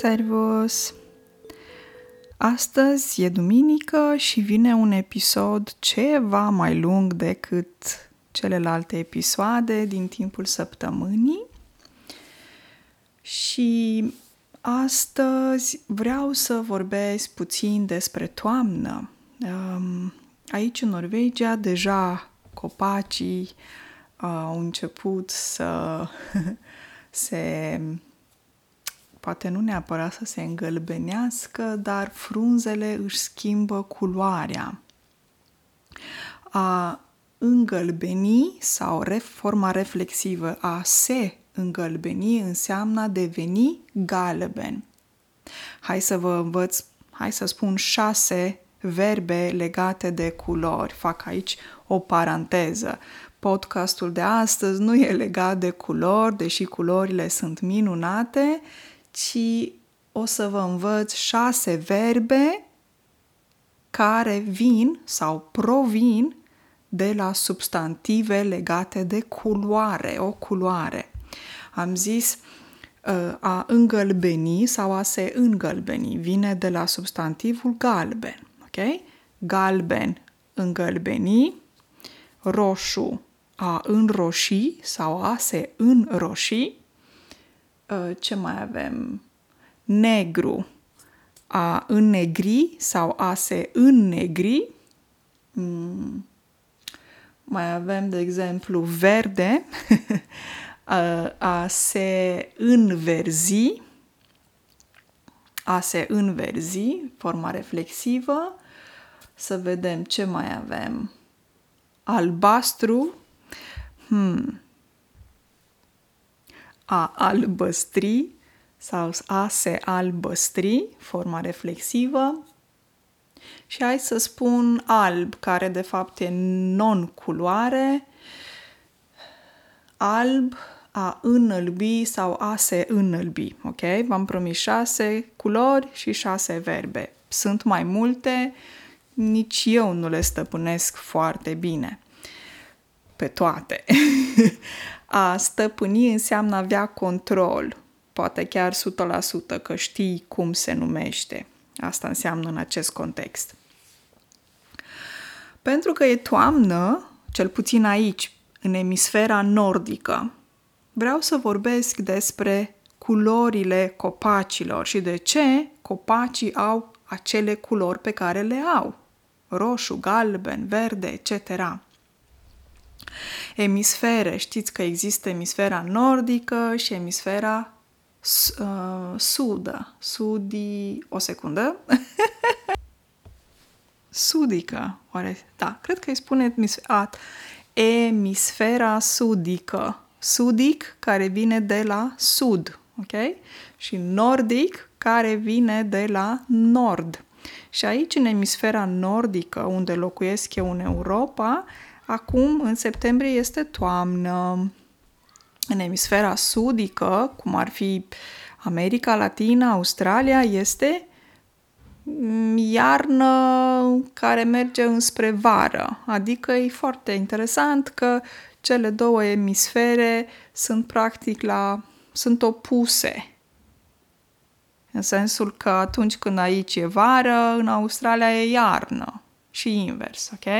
Servus! Astăzi e duminică și vine un episod ceva mai lung decât celelalte episoade din timpul săptămânii. Și astăzi vreau să vorbesc puțin despre toamnă. Aici în Norvegia deja copacii au început să se poate nu neapărat să se îngălbenească, dar frunzele își schimbă culoarea. A îngălbeni sau forma reflexivă a se îngălbeni înseamnă a deveni galben. Hai să vă învăț, hai să spun șase verbe legate de culori. Fac aici o paranteză. Podcastul de astăzi nu e legat de culori, deși culorile sunt minunate, ci o să vă învăț șase verbe care vin sau provin de la substantive legate de culoare, o culoare. Am zis uh, a îngălbeni sau a se îngălbeni vine de la substantivul galben, ok? Galben, îngălbeni, roșu, a înroși sau a se înroși, Uh, ce mai avem? Negru, a înnegri sau a se înnegri. Mm. Mai avem, de exemplu, verde, a, a se înverzi, a se înverzi, forma reflexivă. Să vedem ce mai avem. Albastru, hmm, a albăstri sau a se albăstri, forma reflexivă. Și hai să spun alb, care de fapt e non-culoare. Alb, a înălbi sau a se înălbi. Ok? V-am promis șase culori și șase verbe. Sunt mai multe, nici eu nu le stăpânesc foarte bine. Pe toate. A stăpâni înseamnă avea control, poate chiar 100% că știi cum se numește. Asta înseamnă în acest context. Pentru că e toamnă, cel puțin aici, în emisfera nordică, vreau să vorbesc despre culorile copacilor și de ce copacii au acele culori pe care le au. Roșu, galben, verde, etc emisfere. Știți că există emisfera nordică și emisfera uh, sudă. Sudi... O secundă. Sudică. Oare? Da, cred că îi spune emisfera, emisfera sudică. Sudic, care vine de la sud, ok? Și nordic, care vine de la nord. Și aici, în emisfera nordică, unde locuiesc eu în Europa, Acum, în septembrie, este toamnă. În emisfera sudică, cum ar fi America Latina, Australia, este iarnă care merge înspre vară. Adică e foarte interesant că cele două emisfere sunt practic la sunt opuse. În sensul că atunci când aici e vară, în Australia e iarnă și invers, ok?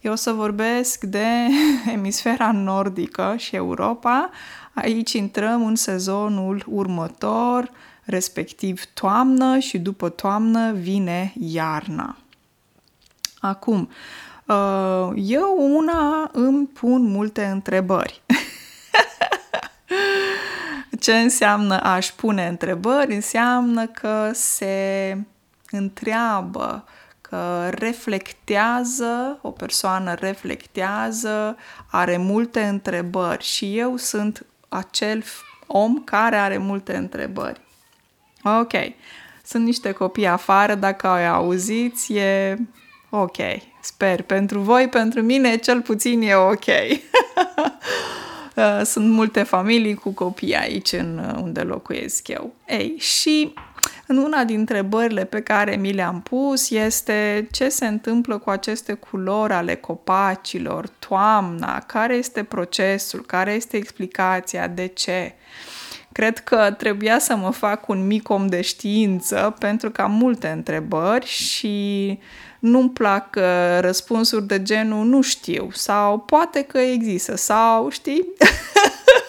Eu o să vorbesc de emisfera nordică și Europa. Aici intrăm în sezonul următor, respectiv toamnă și după toamnă vine iarna. Acum, uh, eu una îmi pun multe întrebări. Ce înseamnă aș pune întrebări? Înseamnă că se întreabă că reflectează, o persoană reflectează, are multe întrebări și eu sunt acel om care are multe întrebări. Ok, sunt niște copii afară, dacă ai auzit, e ok. Sper, pentru voi, pentru mine, cel puțin e ok. sunt multe familii cu copii aici în unde locuiesc eu. Ei, și în una dintre întrebările pe care mi le-am pus este ce se întâmplă cu aceste culori ale copacilor, toamna, care este procesul, care este explicația, de ce. Cred că trebuia să mă fac un mic om de știință pentru că am multe întrebări și nu-mi plac uh, răspunsuri de genul nu știu sau poate că există sau știi?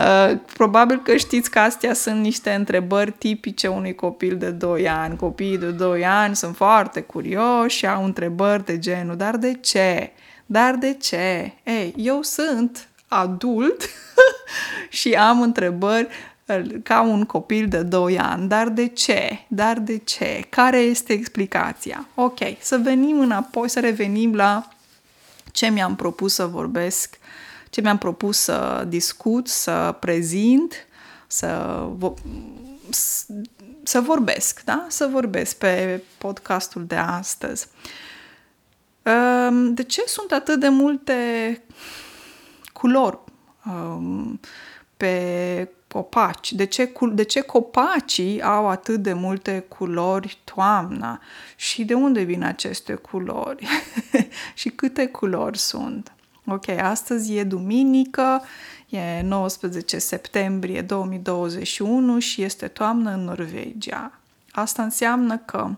Uh, probabil că știți că astea sunt niște întrebări tipice unui copil de 2 ani. Copiii de 2 ani sunt foarte curioși și au întrebări de genul, dar de ce? Dar de ce? Ei, eu sunt adult și am întrebări uh, ca un copil de 2 ani. Dar de ce? Dar de ce? Care este explicația? Ok, să venim înapoi, să revenim la ce mi-am propus să vorbesc ce mi-am propus să discut, să prezint, să, să vorbesc, da? Să vorbesc pe podcastul de astăzi. Ehm, de ce sunt atât de multe culori ehm, pe copaci? De ce, de ce copacii au atât de multe culori toamna? Și de unde vin aceste culori? și câte culori sunt? Ok, astăzi e duminică, e 19 septembrie 2021 și este toamnă în Norvegia. Asta înseamnă că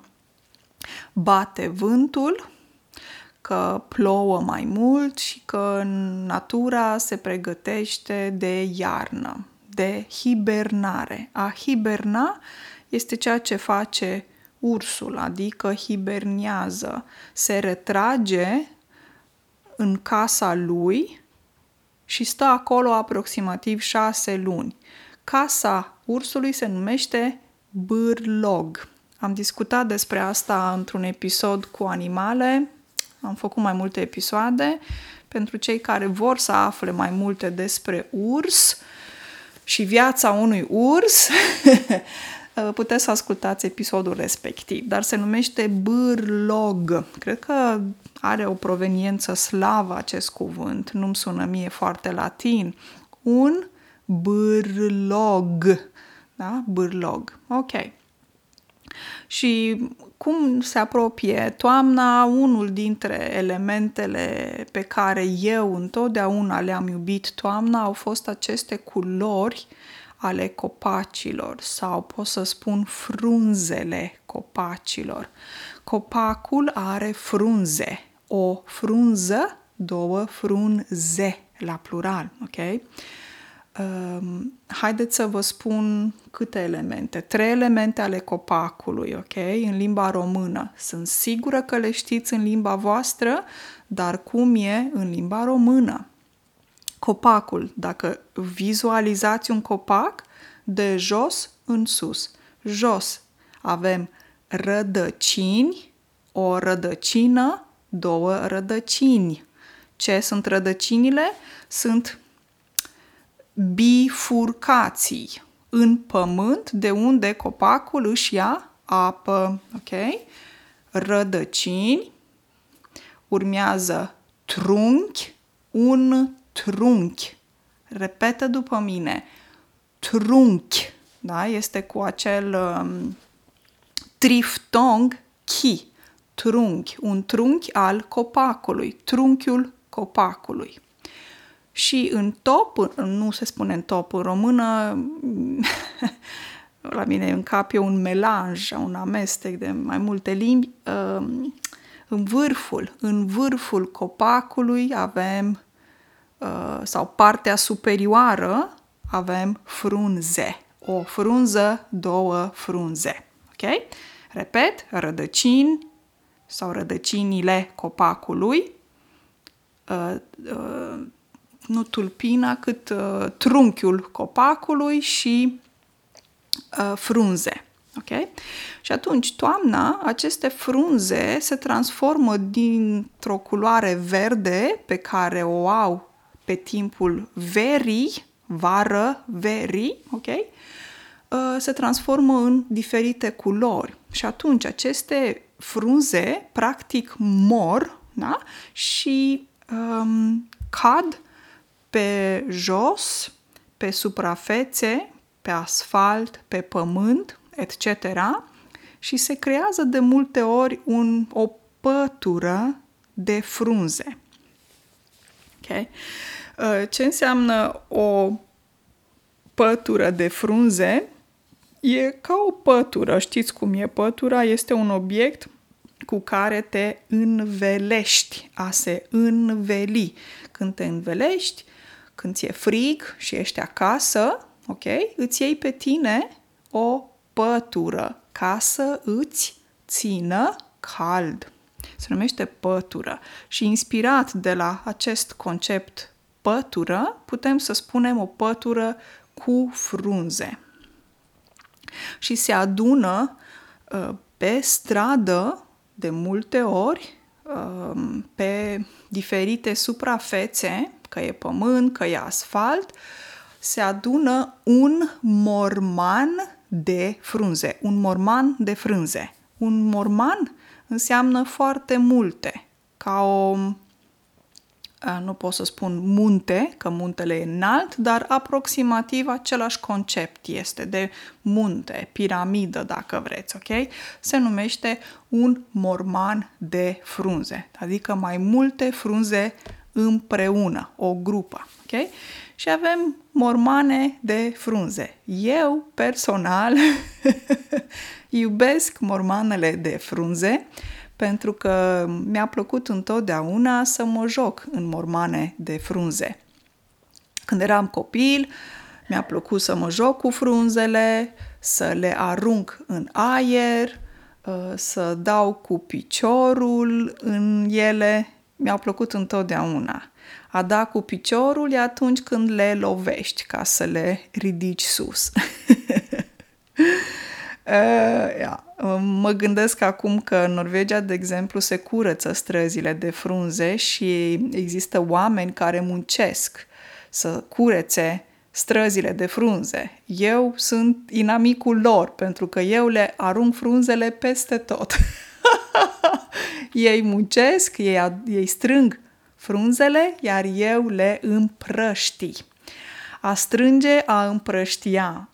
bate vântul, că plouă mai mult și că natura se pregătește de iarnă, de hibernare. A hiberna este ceea ce face ursul, adică hibernează, se retrage în casa lui și stă acolo aproximativ șase luni. Casa ursului se numește bârlog. Am discutat despre asta într-un episod cu animale, am făcut mai multe episoade. Pentru cei care vor să afle mai multe despre urs și viața unui urs, puteți să ascultați episodul respectiv, dar se numește bârlog. Cred că are o proveniență slavă acest cuvânt, nu-mi sună mie foarte latin. Un bârlog. Da? Bârlog. Ok. Și cum se apropie toamna, unul dintre elementele pe care eu întotdeauna le-am iubit toamna au fost aceste culori ale copacilor sau pot să spun frunzele copacilor. Copacul are frunze, o frunză, două frunze la plural, ok? Um, haideți să vă spun câte elemente. Trei elemente ale copacului, ok? În limba română. Sunt sigură că le știți în limba voastră, dar cum e în limba română? Copacul, dacă vizualizați un copac, de jos în sus. Jos avem rădăcini, o rădăcină, două rădăcini. Ce sunt rădăcinile? Sunt bifurcații în pământ de unde copacul își ia apă. Ok? Rădăcini. Urmează trunchi, un trunchi. Repetă după mine. Trunchi. Da? Este cu acel um, triftong chi trunchi, un trunchi al copacului, trunchiul copacului. Și în top, nu se spune în top în română, la mine în cap e un melanj, un amestec de mai multe limbi, um, în vârful, în vârful copacului avem, uh, sau partea superioară, avem frunze. O frunză, două frunze. Ok? Repet, rădăcini, sau rădăcinile copacului, uh, uh, nu tulpina, cât uh, trunchiul copacului și frunze. Ok? Și atunci, toamna, aceste frunze se transformă dintr-o culoare verde pe care o au pe timpul verii, vară, verii, ok? Se transformă în diferite culori. Și atunci aceste frunze practic mor da? și um, cad pe jos, pe suprafețe, pe asfalt, pe pământ, etc. Și se creează de multe ori un, o pătură de frunze. Okay? Uh, ce înseamnă o pătură de frunze e ca o pătură. Știți cum e pătura? Este un obiect cu care te învelești, a se înveli. Când te învelești, când ți-e frig și ești acasă, ok, îți iei pe tine o pătură ca să îți țină cald. Se numește pătură și inspirat de la acest concept pătură, putem să spunem o pătură cu frunze. Și se adună uh, pe stradă de multe ori uh, pe diferite suprafețe, că e pământ, că e asfalt, se adună un morman de frunze, un morman de frunze. Un morman înseamnă foarte multe, ca o nu pot să spun munte, că muntele e înalt, dar aproximativ același concept este de munte, piramidă, dacă vreți, ok? Se numește un morman de frunze, adică mai multe frunze împreună, o grupă, ok? Și avem mormane de frunze. Eu, personal, iubesc mormanele de frunze pentru că mi-a plăcut întotdeauna să mă joc în mormane de frunze. Când eram copil, mi-a plăcut să mă joc cu frunzele, să le arunc în aer, uh, să dau cu piciorul în ele. Mi-a plăcut întotdeauna. A da cu piciorul e atunci când le lovești ca să le ridici sus. Uh, yeah. Mă gândesc acum că în Norvegia, de exemplu, se curăță străzile de frunze și există oameni care muncesc să curețe străzile de frunze. Eu sunt inamicul lor pentru că eu le arunc frunzele peste tot. ei muncesc, ei, ei strâng frunzele, iar eu le împrăști. A strânge, a împrăștia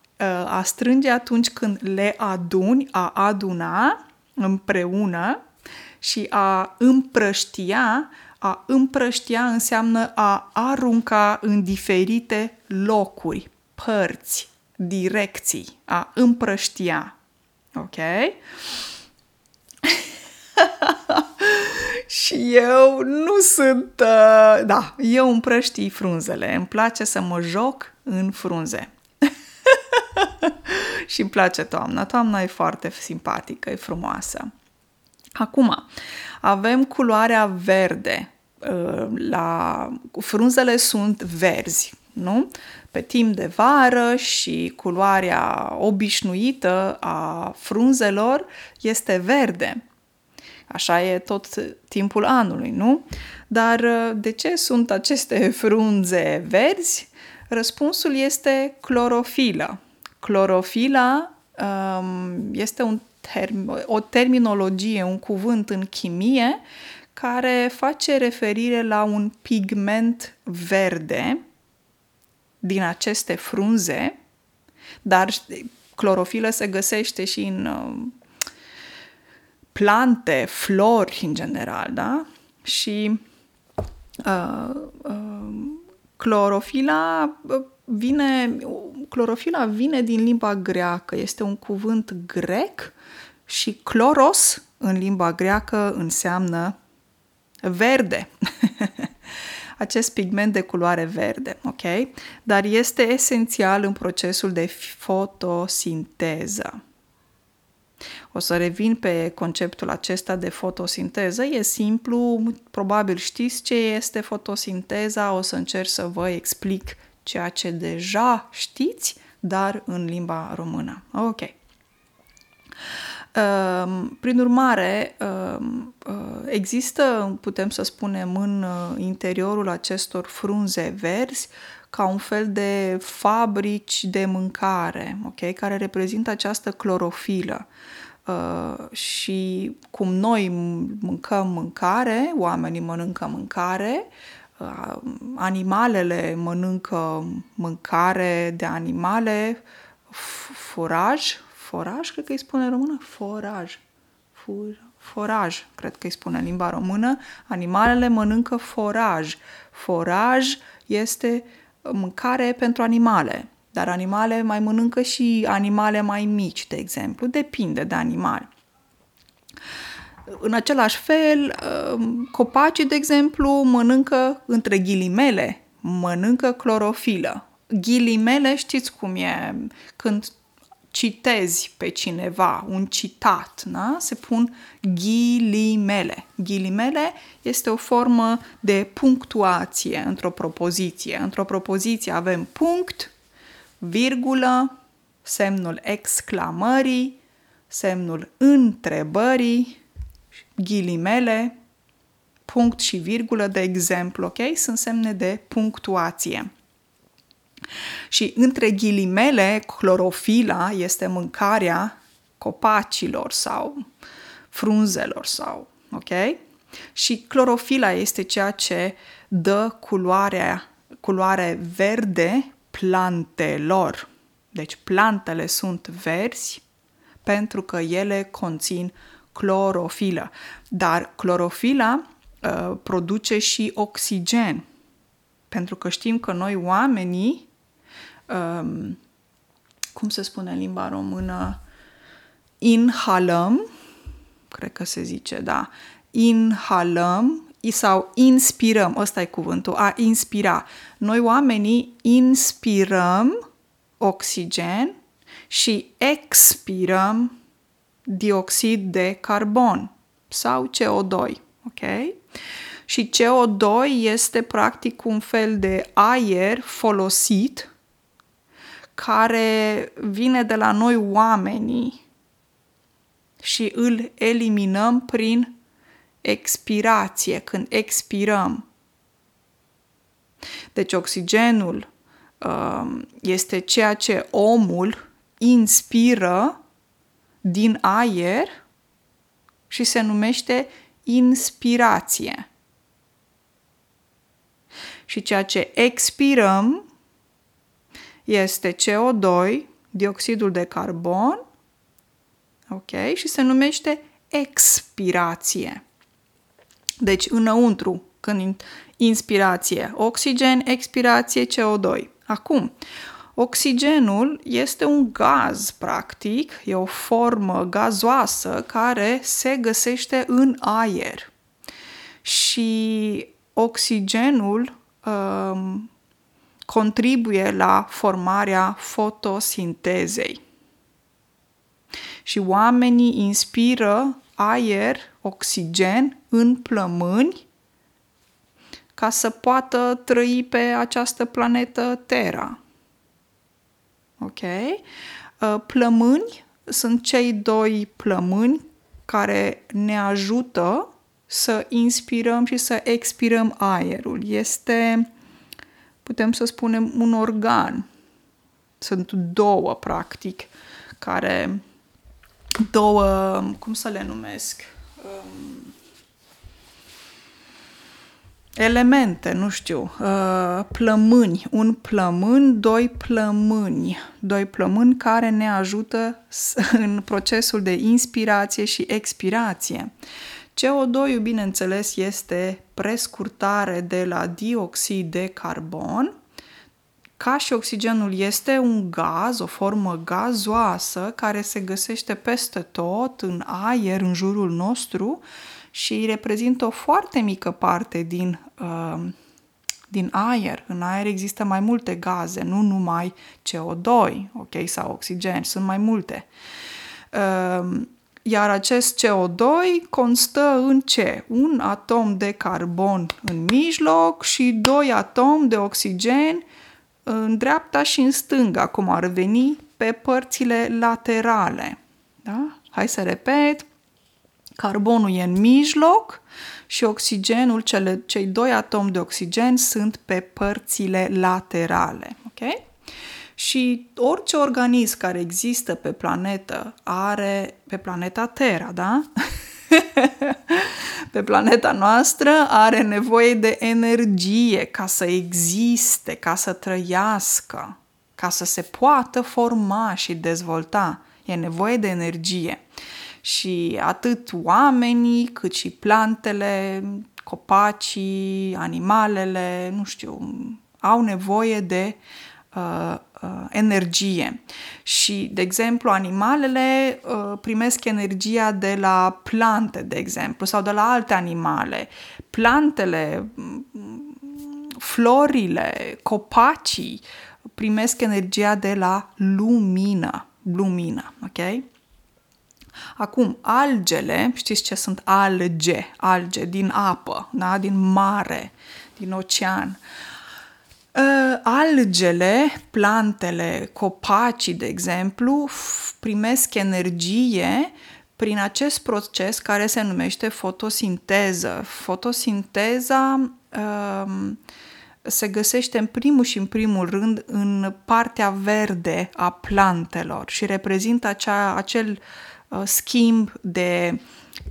a strânge atunci când le aduni, a aduna împreună și a împrăștia, a împrăștia înseamnă a arunca în diferite locuri, părți, direcții, a împrăștia. Ok? și eu nu sunt... Uh, da, eu împrăștii frunzele. Îmi place să mă joc în frunze. și îmi place toamna. Toamna e foarte simpatică, e frumoasă. Acum, avem culoarea verde. Uh, la... Frunzele sunt verzi, nu? Pe timp de vară și culoarea obișnuită a frunzelor este verde. Așa e tot timpul anului, nu? Dar uh, de ce sunt aceste frunze verzi? Răspunsul este clorofilă. Clorofila um, este un term- o terminologie, un cuvânt în chimie care face referire la un pigment verde din aceste frunze, dar clorofilă se găsește și în uh, plante, flori în general, da? Și uh, uh, clorofila uh, vine, clorofila vine din limba greacă, este un cuvânt grec și cloros în limba greacă înseamnă verde. Acest pigment de culoare verde, ok? Dar este esențial în procesul de fotosinteză. O să revin pe conceptul acesta de fotosinteză. E simplu, probabil știți ce este fotosinteza, o să încerc să vă explic ceea ce deja știți, dar în limba română. Ok. Ehm, prin urmare, ehm, eh, există, putem să spunem, în eh, interiorul acestor frunze verzi ca un fel de fabrici de mâncare, ok, care reprezintă această clorofilă. Uh, și cum noi mâncăm mâncare, oamenii mănâncă mâncare, uh, animalele mănâncă mâncare de animale, foraj, foraj, cred că îi spune în română, foraj, Fur, foraj, cred că îi spune în limba română, animalele mănâncă foraj. Foraj este mâncare pentru animale. dar animale mai mănâncă și animale mai mici, de exemplu. Depinde de animal. În același fel, um, copacii, de exemplu, mănâncă, între ghilimele, mănâncă clorofilă. Ghilimele, știți cum e, când citezi pe cineva, un citat, da? se pun ghilimele. Ghilimele este o formă de punctuație într-o propoziție. Într-o propoziție avem punct, virgulă, semnul exclamării, semnul întrebării, ghilimele, punct și virgulă, de exemplu, ok? Sunt semne de punctuație. Și între ghilimele, clorofila este mâncarea copacilor sau frunzelor sau, ok? Și clorofila este ceea ce dă culoarea, culoare verde plantelor. Deci plantele sunt verzi pentru că ele conțin clorofilă. Dar clorofila uh, produce și oxigen. Pentru că știm că noi oamenii, um, cum se spune în limba română, inhalăm, cred că se zice, da, inhalăm sau inspirăm, ăsta e cuvântul, a inspira. Noi oamenii inspirăm oxigen și expirăm dioxid de carbon sau CO2, ok? Și CO2 este practic un fel de aer folosit care vine de la noi oamenii și îl eliminăm prin expirație, când expirăm. Deci oxigenul uh, este ceea ce omul inspiră din aer și se numește inspirație. Și ceea ce expirăm este CO2, dioxidul de carbon, ok, și se numește expirație. Deci înăuntru, când inspirație, oxigen, expirație, CO2. Acum, Oxigenul este un gaz, practic, e o formă gazoasă care se găsește în aer. Și oxigenul um, contribuie la formarea fotosintezei. Și oamenii inspiră aer, oxigen în plămâni ca să poată trăi pe această planetă Terra. Ok? Uh, plămâni sunt cei doi plămâni care ne ajută să inspirăm și să expirăm aerul. Este, putem să spunem, un organ. Sunt două, practic, care două, cum să le numesc? Um, elemente, nu știu, uh, plămâni, un plămân, doi plămâni, doi plămâni care ne ajută în procesul de inspirație și expirație. CO2, bineînțeles, este prescurtare de la dioxid de carbon. Ca și oxigenul este un gaz, o formă gazoasă care se găsește peste tot în aer în jurul nostru și reprezintă o foarte mică parte din, uh, din aer. În aer există mai multe gaze, nu numai CO2 ok, sau oxigen, sunt mai multe. Uh, iar acest CO2 constă în ce? Un atom de carbon în mijloc și doi atomi de oxigen în dreapta și în stânga, cum ar veni pe părțile laterale. Da? Hai să repet. Carbonul e în mijloc și oxigenul, cele, cei doi atomi de oxigen sunt pe părțile laterale. Ok? Și orice organism care există pe planetă are, pe planeta Terra, da? pe planeta noastră are nevoie de energie ca să existe, ca să trăiască, ca să se poată forma și dezvolta. E nevoie de energie și atât oamenii cât și plantele, copacii, animalele, nu știu, au nevoie de uh, uh, energie. Și, de exemplu, animalele uh, primesc energia de la plante, de exemplu, sau de la alte animale. Plantele, florile, copacii primesc energia de la lumină. Lumină, ok? Acum, algele, știți ce sunt alge? Alge din apă, da? din mare, din ocean. Uh, algele, plantele, copacii, de exemplu, primesc energie prin acest proces care se numește fotosinteză. Fotosinteza uh, se găsește în primul și în primul rând în partea verde a plantelor și reprezintă acea, acel uh, schimb de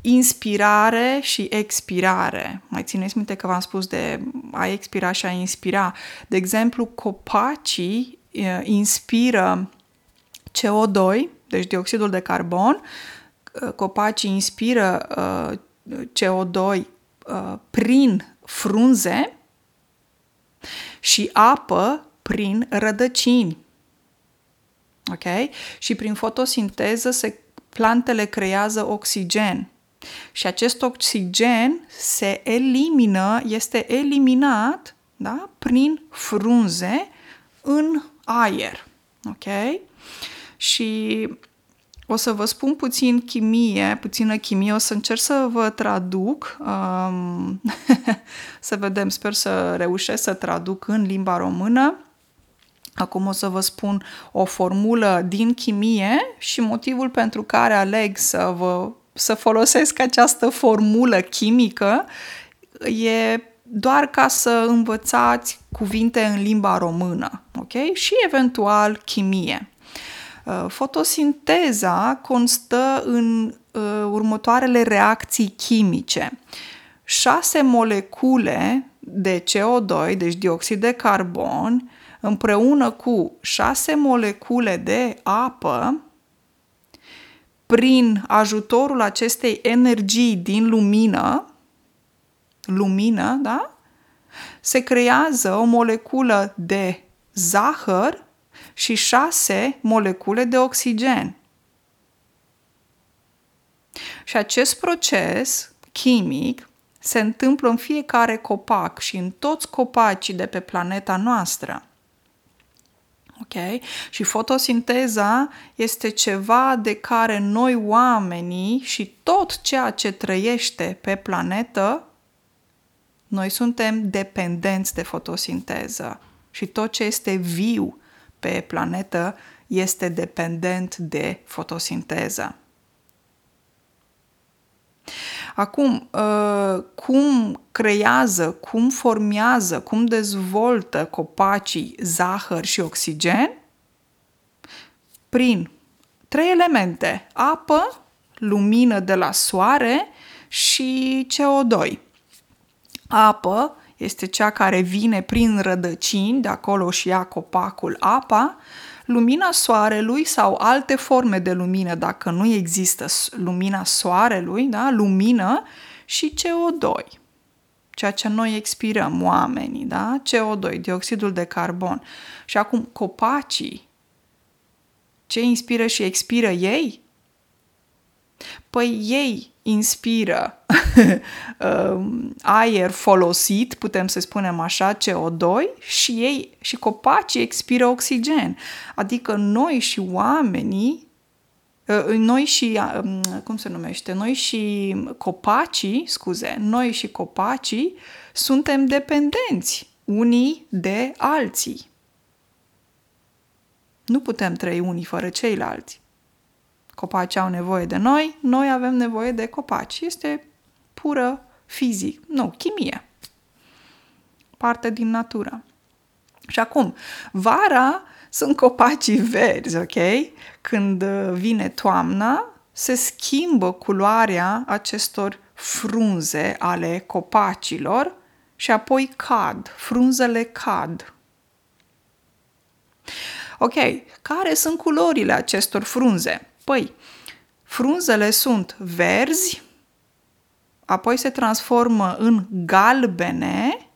inspirare și expirare. Mai țineți minte că v-am spus de a expira și a inspira. De exemplu, copacii uh, inspiră CO2, deci dioxidul de carbon, uh, copacii inspiră uh, CO2 uh, prin frunze și apă prin rădăcini. Ok? Și prin fotosinteză se, plantele creează oxigen. Și acest oxigen se elimină, este eliminat da, prin frunze în aer. Ok? Și o să vă spun puțin chimie, puțină chimie, o să încerc să vă traduc, um, să vedem, sper să reușesc să traduc în limba română. Acum o să vă spun o formulă din chimie și motivul pentru care aleg să, vă, să folosesc această formulă chimică e doar ca să învățați cuvinte în limba română, ok? Și eventual chimie. Uh, fotosinteza constă în uh, următoarele reacții chimice. Șase molecule de CO2, deci dioxid de carbon, împreună cu șase molecule de apă, prin ajutorul acestei energii din lumină, lumină, da? Se creează o moleculă de zahăr și șase molecule de oxigen. Și acest proces chimic se întâmplă în fiecare copac și în toți copacii de pe planeta noastră. Ok? Și fotosinteza este ceva de care noi oamenii și tot ceea ce trăiește pe planetă, noi suntem dependenți de fotosinteză. Și tot ce este viu pe planetă este dependent de fotosinteză. Acum, uh, cum creează, cum formează, cum dezvoltă copacii zahăr și oxigen? Prin trei elemente: apă, lumină de la soare și CO2. Apă este cea care vine prin rădăcini, de acolo și ia copacul apa, lumina soarelui sau alte forme de lumină, dacă nu există lumina soarelui, da? lumină și CO2, ceea ce noi expirăm, oamenii, da? CO2, dioxidul de carbon. Și acum copacii, ce inspiră și expiră ei? Păi ei inspiră um, aer folosit, putem să spunem așa, CO2 și ei și copacii expiră oxigen. Adică noi și oamenii uh, noi și, um, cum se numește, noi și copacii, scuze, noi și copacii suntem dependenți unii de alții. Nu putem trăi unii fără ceilalți. Copacii au nevoie de noi, noi avem nevoie de copaci. Este pură fizic, nu, chimie. Parte din natură. Și acum, vara sunt copacii verzi, ok? Când vine toamna, se schimbă culoarea acestor frunze ale copacilor și apoi cad, frunzele cad. Ok, care sunt culorile acestor frunze? Păi, frunzele sunt verzi, apoi se transformă în galbene,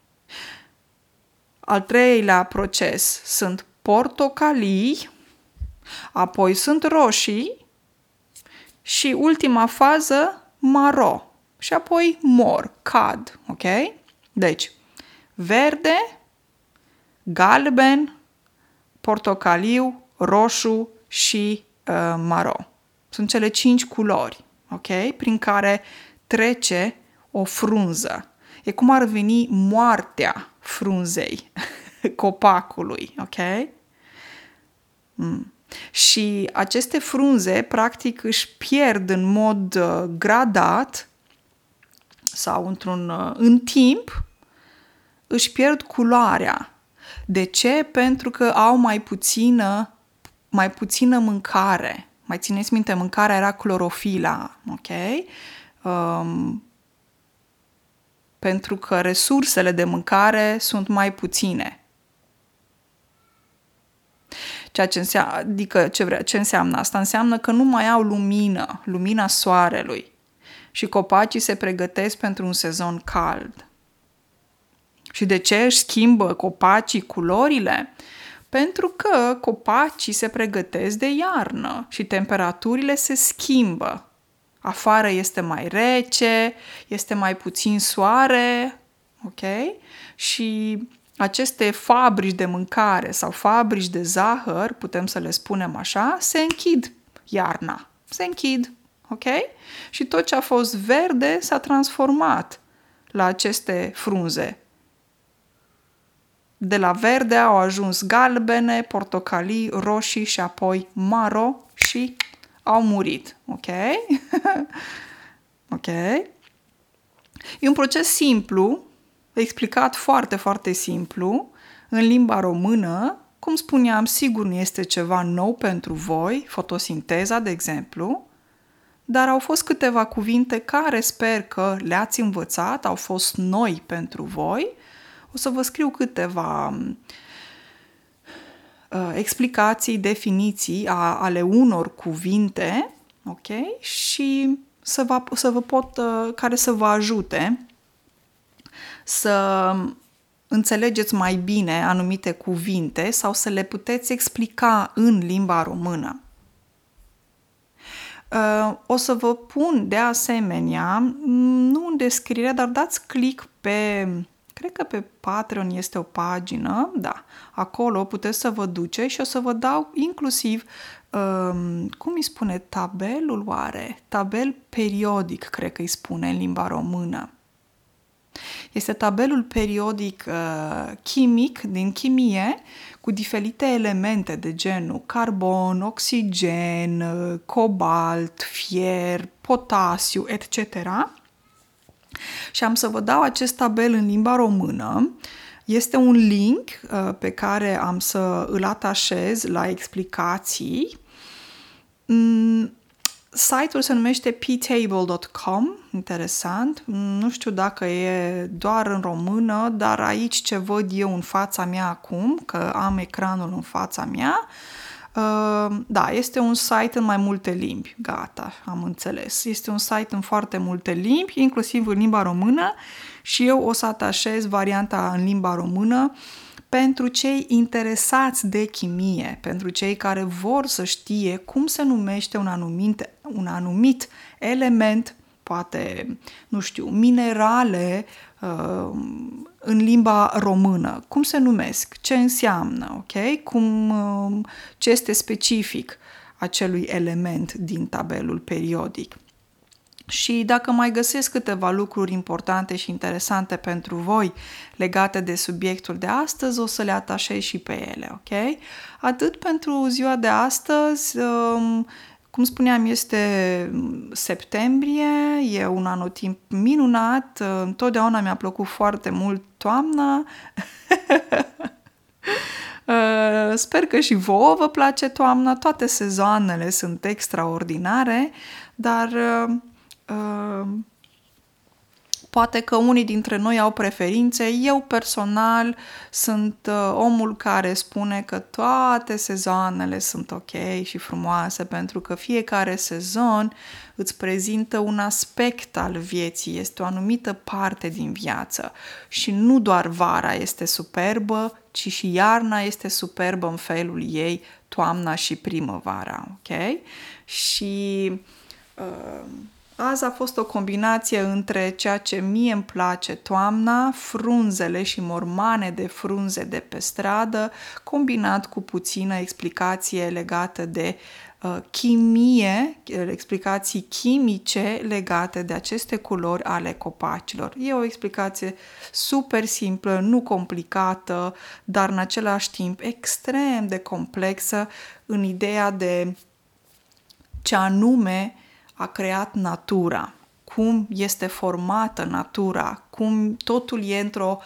al treilea proces sunt portocalii, apoi sunt roșii și ultima fază maro și apoi mor, cad, ok? Deci, verde, galben, portocaliu, roșu și uh, maro. Sunt cele cinci culori, ok? Prin care trece o frunză. E cum ar veni moartea frunzei copacului, ok? Mm. Și aceste frunze, practic, își pierd în mod uh, gradat sau într-un, uh, în timp, își pierd culoarea. De ce? Pentru că au mai puțină, mai puțină mâncare. Mai țineți minte, mâncarea era clorofila, ok? Um, pentru că resursele de mâncare sunt mai puține. Ceea ce înseamnă, adică ce, vrea, ce înseamnă asta? Înseamnă că nu mai au lumină, lumina soarelui și copacii se pregătesc pentru un sezon cald. Și de ce își schimbă copacii culorile? Pentru că copacii se pregătesc de iarnă și temperaturile se schimbă. Afară este mai rece, este mai puțin soare, ok? Și aceste fabrici de mâncare sau fabrici de zahăr, putem să le spunem așa, se închid iarna. Se închid, ok? Și tot ce a fost verde s-a transformat la aceste frunze. De la verde au ajuns galbene, portocalii, roșii și apoi maro și au murit. Ok? ok? E un proces simplu, explicat foarte, foarte simplu, în limba română. Cum spuneam, sigur nu este ceva nou pentru voi, fotosinteza, de exemplu, dar au fost câteva cuvinte care sper că le-ați învățat, au fost noi pentru voi. O să vă scriu câteva uh, explicații, definiții a, ale unor cuvinte, ok? Și să vă, să vă pot, uh, care să vă ajute să înțelegeți mai bine anumite cuvinte sau să le puteți explica în limba română. Uh, o să vă pun de asemenea, nu în descriere, dar dați click pe, cred că pe Patreon este o pagină, da, acolo puteți să vă duceți și o să vă dau inclusiv, um, cum îi spune, tabelul oare? Tabel periodic, cred că îi spune în limba română. Este tabelul periodic uh, chimic din chimie cu diferite elemente de genul carbon, oxigen, uh, cobalt, fier, potasiu, etc. Și am să vă dau acest tabel în limba română. Este un link uh, pe care am să îl atașez la explicații. Mm, Site-ul se numește ptable.com, interesant. Nu știu dacă e doar în română, dar aici ce văd eu în fața mea acum, că am ecranul în fața mea, uh, da, este un site în mai multe limbi. Gata, am înțeles. Este un site în foarte multe limbi, inclusiv în limba română și eu o să atașez varianta în limba română uh, pentru cei interesați de chimie, pentru cei care vor să știe cum se numește un anumit, un anumit element, poate, nu știu, minerale uh, în limba română, cum se numesc, ce înseamnă, ok? Cum, uh, ce este specific acelui element din tabelul periodic. Și dacă mai găsesc câteva lucruri importante și interesante pentru voi legate de subiectul de astăzi, o să le atașez și pe ele, ok? Atât pentru ziua de astăzi, um, cum spuneam, este septembrie, e un anotimp minunat, întotdeauna mi-a plăcut foarte mult toamna. Uh, sper că și vouă vă place toamna, toate sezoanele sunt extraordinare, dar uh, Poate că unii dintre noi au preferințe. Eu personal sunt uh, omul care spune că toate sezoanele sunt ok și frumoase pentru că fiecare sezon îți prezintă un aspect al vieții, este o anumită parte din viață și nu doar vara este superbă, ci și iarna este superbă în felul ei, toamna și primăvara, ok? Și uh, Azi a fost o combinație între ceea ce mie îmi place toamna, frunzele și mormane de frunze de pe stradă, combinat cu puțină explicație legată de uh, chimie, explicații chimice legate de aceste culori ale copacilor. E o explicație super simplă, nu complicată, dar în același timp extrem de complexă în ideea de ce anume a creat natura, cum este formată natura, cum totul e într-o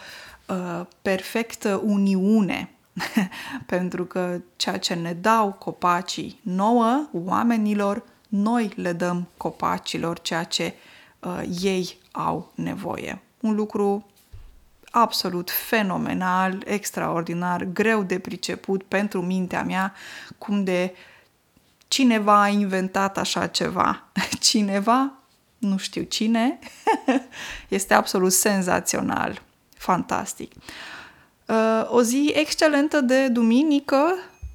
uh, perfectă uniune. Pentru că ceea ce ne dau copacii nouă, oamenilor, noi le dăm copacilor ceea ce uh, ei au nevoie. Un lucru absolut fenomenal, extraordinar, greu de priceput pentru mintea mea, cum de uh, cineva a inventat așa ceva. Cineva, nu știu cine, este absolut senzațional, fantastic. Uh, o zi excelentă de duminică,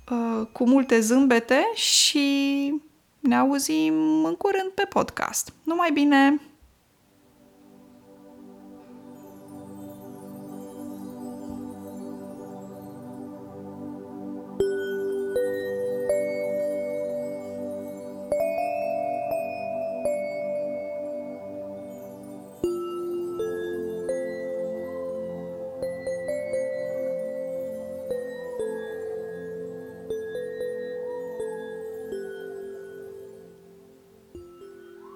uh, cu multe zâmbete și ne auzim în curând pe podcast. Numai bine!